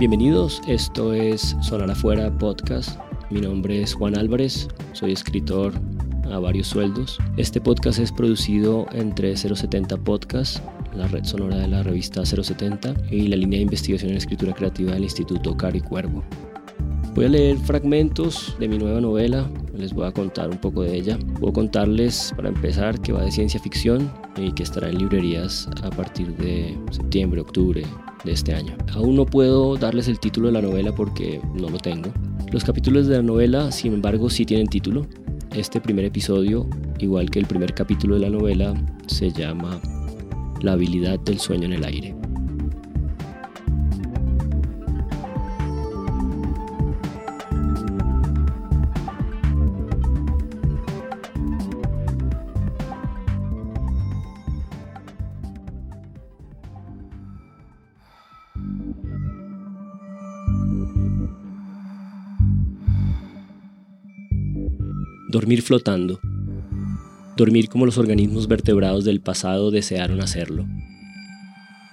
Bienvenidos, esto es Sonar Afuera Podcast. Mi nombre es Juan Álvarez, soy escritor a varios sueldos. Este podcast es producido entre 070 Podcast, la red sonora de la revista 070 y la línea de investigación en escritura creativa del Instituto Cari Cuervo. Voy a leer fragmentos de mi nueva novela, les voy a contar un poco de ella. Puedo contarles, para empezar, que va de ciencia ficción y que estará en librerías a partir de septiembre, octubre de este año. Aún no puedo darles el título de la novela porque no lo tengo. Los capítulos de la novela, sin embargo, sí tienen título. Este primer episodio, igual que el primer capítulo de la novela, se llama La habilidad del sueño en el aire. Dormir flotando. Dormir como los organismos vertebrados del pasado desearon hacerlo.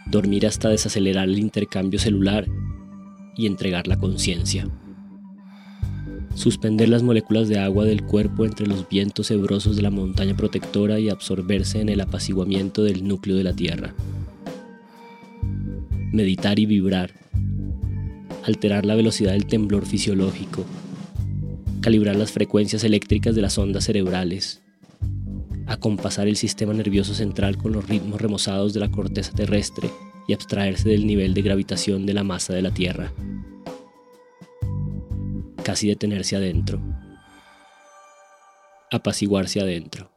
Dormir hasta desacelerar el intercambio celular y entregar la conciencia. Suspender las moléculas de agua del cuerpo entre los vientos hebrosos de la montaña protectora y absorberse en el apaciguamiento del núcleo de la Tierra. Meditar y vibrar. Alterar la velocidad del temblor fisiológico calibrar las frecuencias eléctricas de las ondas cerebrales, acompasar el sistema nervioso central con los ritmos remozados de la corteza terrestre y abstraerse del nivel de gravitación de la masa de la Tierra. Casi detenerse adentro. Apaciguarse adentro.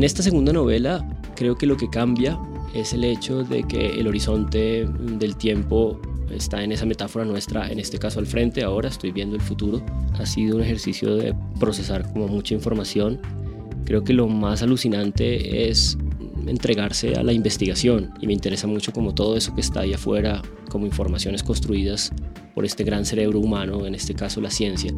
En esta segunda novela creo que lo que cambia es el hecho de que el horizonte del tiempo está en esa metáfora nuestra, en este caso al frente, ahora estoy viendo el futuro. Ha sido un ejercicio de procesar como mucha información. Creo que lo más alucinante es entregarse a la investigación y me interesa mucho como todo eso que está ahí afuera, como informaciones construidas por este gran cerebro humano, en este caso la ciencia,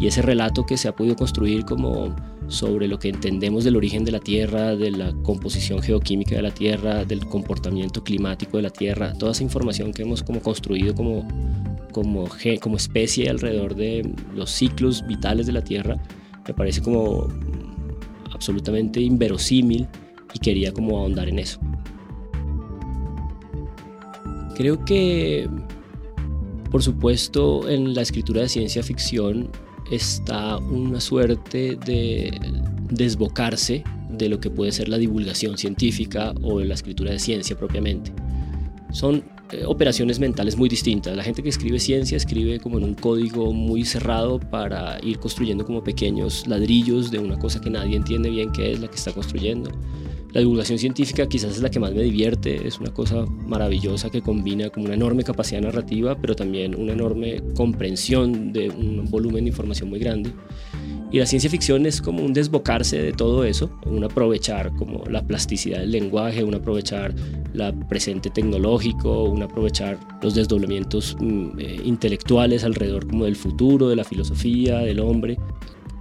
y ese relato que se ha podido construir como sobre lo que entendemos del origen de la Tierra, de la composición geoquímica de la Tierra, del comportamiento climático de la Tierra, toda esa información que hemos como construido como, como, como especie alrededor de los ciclos vitales de la Tierra, me parece como absolutamente inverosímil y quería como ahondar en eso. Creo que, por supuesto, en la escritura de ciencia ficción está una suerte de desbocarse de lo que puede ser la divulgación científica o la escritura de ciencia propiamente. Son eh, operaciones mentales muy distintas. La gente que escribe ciencia escribe como en un código muy cerrado para ir construyendo como pequeños ladrillos de una cosa que nadie entiende bien qué es la que está construyendo. La divulgación científica quizás es la que más me divierte, es una cosa maravillosa que combina como una enorme capacidad narrativa, pero también una enorme comprensión de un volumen de información muy grande. Y la ciencia ficción es como un desbocarse de todo eso, un aprovechar como la plasticidad del lenguaje, un aprovechar la presente tecnológico, un aprovechar los desdoblamientos mm, eh, intelectuales alrededor como del futuro, de la filosofía, del hombre,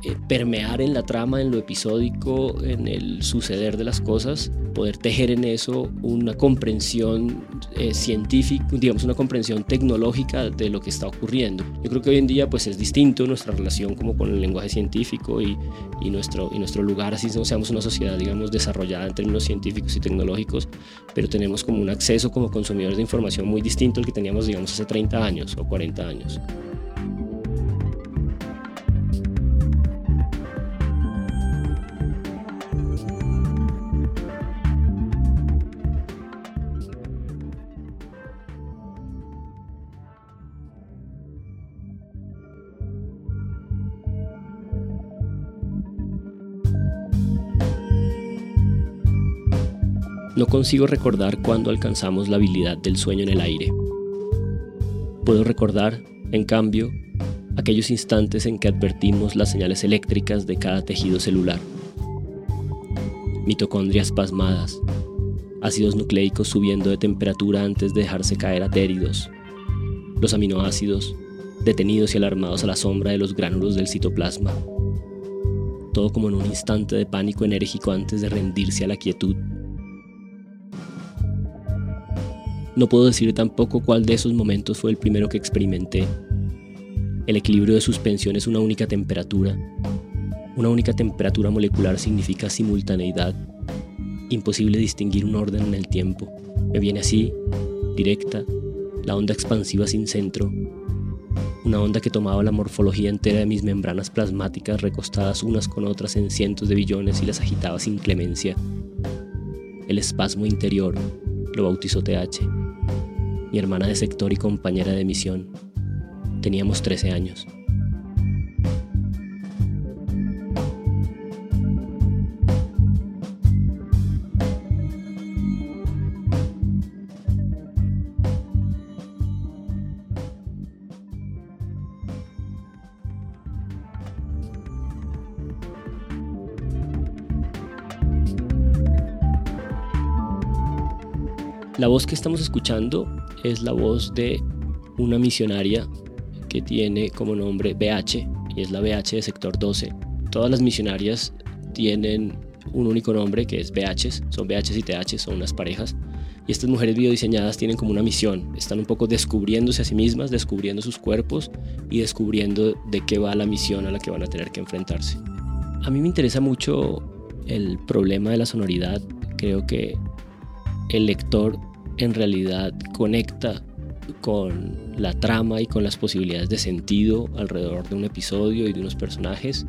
eh, permear en la trama, en lo episódico, en el suceder de las cosas, poder tejer en eso una comprensión eh, científica, digamos una comprensión tecnológica de lo que está ocurriendo. Yo creo que hoy en día pues es distinto nuestra relación como con el lenguaje científico y, y nuestro, y nuestro lugar, así no seamos una sociedad digamos desarrollada en términos científicos y tecnológicos, pero tenemos como un acceso como consumidores de información muy distinto al que teníamos digamos hace 30 años o 40 años. No consigo recordar cuándo alcanzamos la habilidad del sueño en el aire. Puedo recordar, en cambio, aquellos instantes en que advertimos las señales eléctricas de cada tejido celular. Mitocondrias pasmadas, ácidos nucleicos subiendo de temperatura antes de dejarse caer atéridos, los aminoácidos detenidos y alarmados a la sombra de los gránulos del citoplasma. todo como en un instante de pánico enérgico antes de rendirse a la quietud. No puedo decir tampoco cuál de esos momentos fue el primero que experimenté. El equilibrio de suspensión es una única temperatura. Una única temperatura molecular significa simultaneidad. Imposible distinguir un orden en el tiempo. Me viene así, directa, la onda expansiva sin centro, una onda que tomaba la morfología entera de mis membranas plasmáticas recostadas unas con otras en cientos de billones y las agitaba sin clemencia. El espasmo interior lo bautizó TH, mi hermana de sector y compañera de misión. Teníamos 13 años. La voz que estamos escuchando es la voz de una misionaria que tiene como nombre BH y es la BH de sector 12. Todas las misionarias tienen un único nombre que es BH, son BH y TH, son unas parejas. Y estas mujeres biodiseñadas tienen como una misión, están un poco descubriéndose a sí mismas, descubriendo sus cuerpos y descubriendo de qué va la misión a la que van a tener que enfrentarse. A mí me interesa mucho el problema de la sonoridad, creo que el lector en realidad conecta con la trama y con las posibilidades de sentido alrededor de un episodio y de unos personajes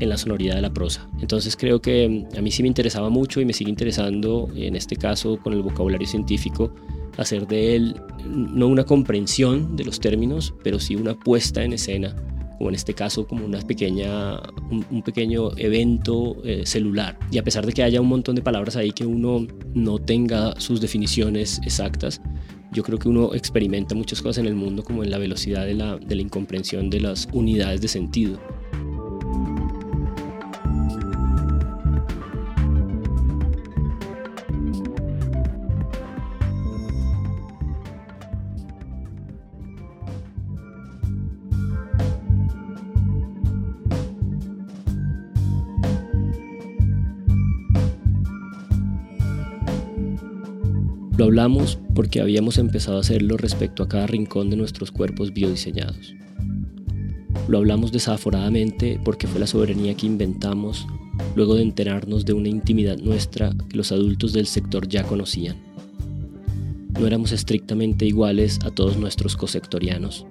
en la sonoridad de la prosa. Entonces creo que mm, a mí sí me interesaba mucho y me sigue interesando, en este caso con el vocabulario científico, hacer de él mm, no una comprensión de los términos, pero sí una puesta en escena o en este caso como una pequeña, un, pequeño evento eh, celular. Y a pesar de que haya un montón de palabras ahí que uno no tenga sus definiciones exactas, yo creo que uno experimenta muchas cosas en el mundo como en la velocidad de la, de la incomprensión de las unidades de sentido. Hablamos porque habíamos empezado a hacerlo respecto a cada rincón de nuestros cuerpos biodiseñados. Lo hablamos desaforadamente porque fue la soberanía que inventamos luego de enterarnos de una intimidad nuestra que los adultos del sector ya conocían. No éramos estrictamente iguales a todos nuestros cosectorianos.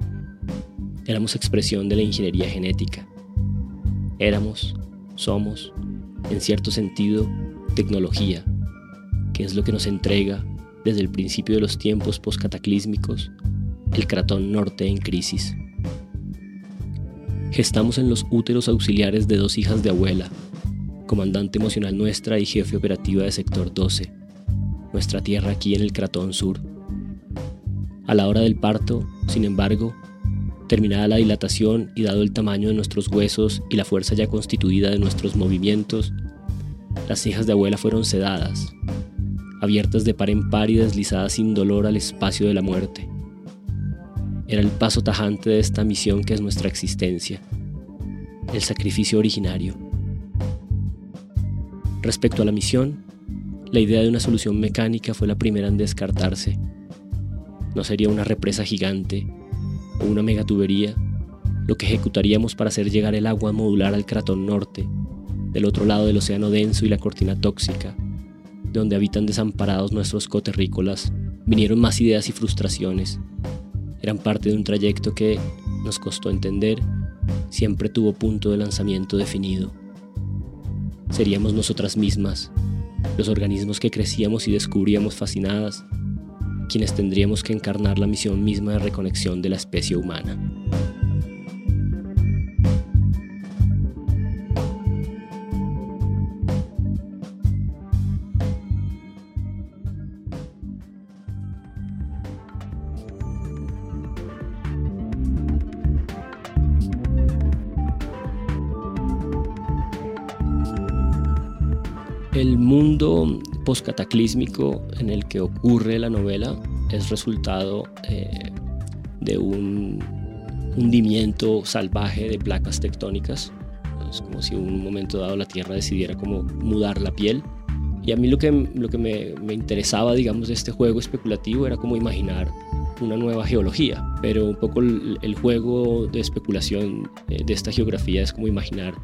Éramos expresión de la ingeniería genética. Éramos, somos, en cierto sentido, tecnología, que es lo que nos entrega desde el principio de los tiempos postcataclísmicos, el cratón norte en crisis. Gestamos en los úteros auxiliares de dos hijas de abuela, comandante emocional nuestra y jefe operativa de sector 12, nuestra tierra aquí en el cratón sur. A la hora del parto, sin embargo, terminada la dilatación y dado el tamaño de nuestros huesos y la fuerza ya constituida de nuestros movimientos, las hijas de abuela fueron sedadas, abiertas de par en par y deslizadas sin dolor al espacio de la muerte. Era el paso tajante de esta misión que es nuestra existencia, el sacrificio originario. Respecto a la misión, la idea de una solución mecánica fue la primera en descartarse. No sería una represa gigante o una megatubería lo que ejecutaríamos para hacer llegar el agua modular al cratón norte, del otro lado del océano denso y la cortina tóxica, donde habitan desamparados nuestros coterrícolas, vinieron más ideas y frustraciones. Eran parte de un trayecto que, nos costó entender, siempre tuvo punto de lanzamiento definido. Seríamos nosotras mismas, los organismos que crecíamos y descubríamos fascinadas, quienes tendríamos que encarnar la misión misma de reconexión de la especie humana. El mundo postcataclísmico en el que ocurre la novela es resultado eh, de un hundimiento salvaje de placas tectónicas. Es como si en un momento dado la Tierra decidiera como mudar la piel. Y a mí lo que, lo que me, me interesaba, digamos, de este juego especulativo era como imaginar una nueva geología, pero un poco el, juego de especulación eh, de esta geografía es como imaginar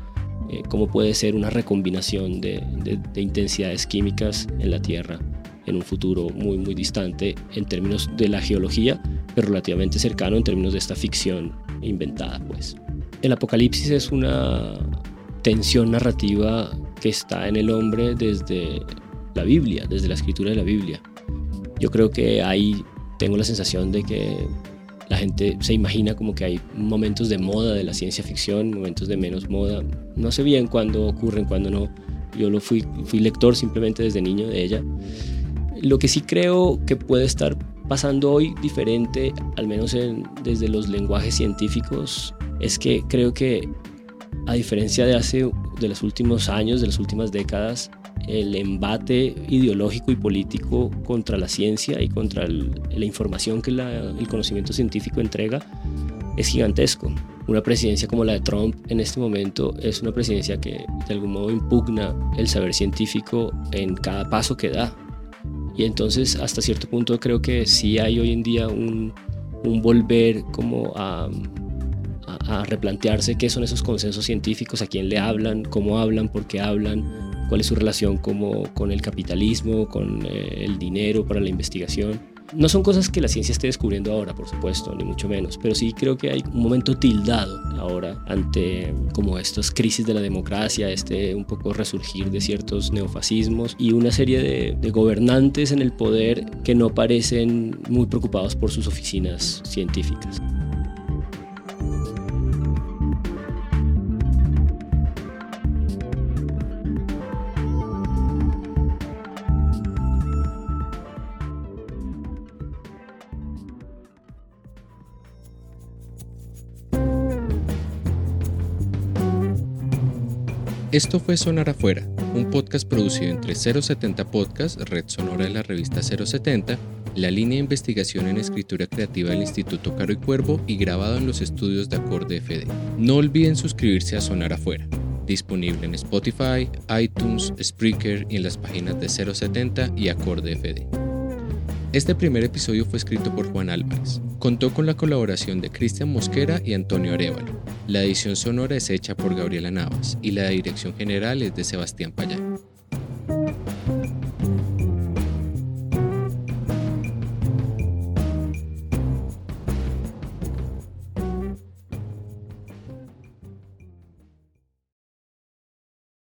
eh, cómo puede ser una recombinación de, de, intensidades químicas en la Tierra en un futuro muy muy distante en términos de la geología, pero relativamente cercano en términos de esta ficción inventada, pues. El apocalipsis es una tensión narrativa que está en el hombre desde la Biblia, desde la escritura de la Biblia. Yo creo que hay tengo la sensación de que la gente se imagina como que hay momentos de moda de la ciencia ficción, momentos de menos moda. No sé bien cuándo ocurren, cuándo no. Yo lo fui, fui lector simplemente desde niño de ella. Lo que sí creo que puede estar pasando hoy diferente, al menos desde los lenguajes científicos, es que creo que a diferencia de hace de los últimos años, de las últimas décadas, el embate ideológico y político contra la ciencia y contra la información que el conocimiento científico entrega es gigantesco. Una presidencia como la de Trump en este momento es una presidencia que de algún modo impugna el saber científico en cada paso que da. Y entonces hasta cierto punto creo que sí hay hoy en día un, volver como a, a replantearse qué son esos consensos científicos, a quién le hablan, cómo hablan, por qué hablan, cuál es su relación como, con el capitalismo, con eh, el dinero para la investigación. No son cosas que la ciencia esté descubriendo ahora, por supuesto, ni mucho menos, pero sí creo que hay un momento tildado ahora ante como estas crisis de la democracia, este un poco resurgir de ciertos neofascismos y una serie de, de gobernantes en el poder que no parecen muy preocupados por sus oficinas científicas. Esto fue Sonar Afuera, un podcast producido entre 070 Podcast, red sonora de la revista 070, la línea de investigación en escritura creativa del Instituto Caro y Cuervo y grabado en los estudios de Acorde FD. No olviden suscribirse a Sonar Afuera, disponible en Spotify, iTunes, Spreaker y en las páginas de 070 y Acorde FD. Este primer episodio fue escrito por Juan Álvarez. Contó con la colaboración de Cristian Mosquera y Antonio Arevalo. La edición sonora es hecha por Gabriela Navas y la dirección general es de Sebastián Payán.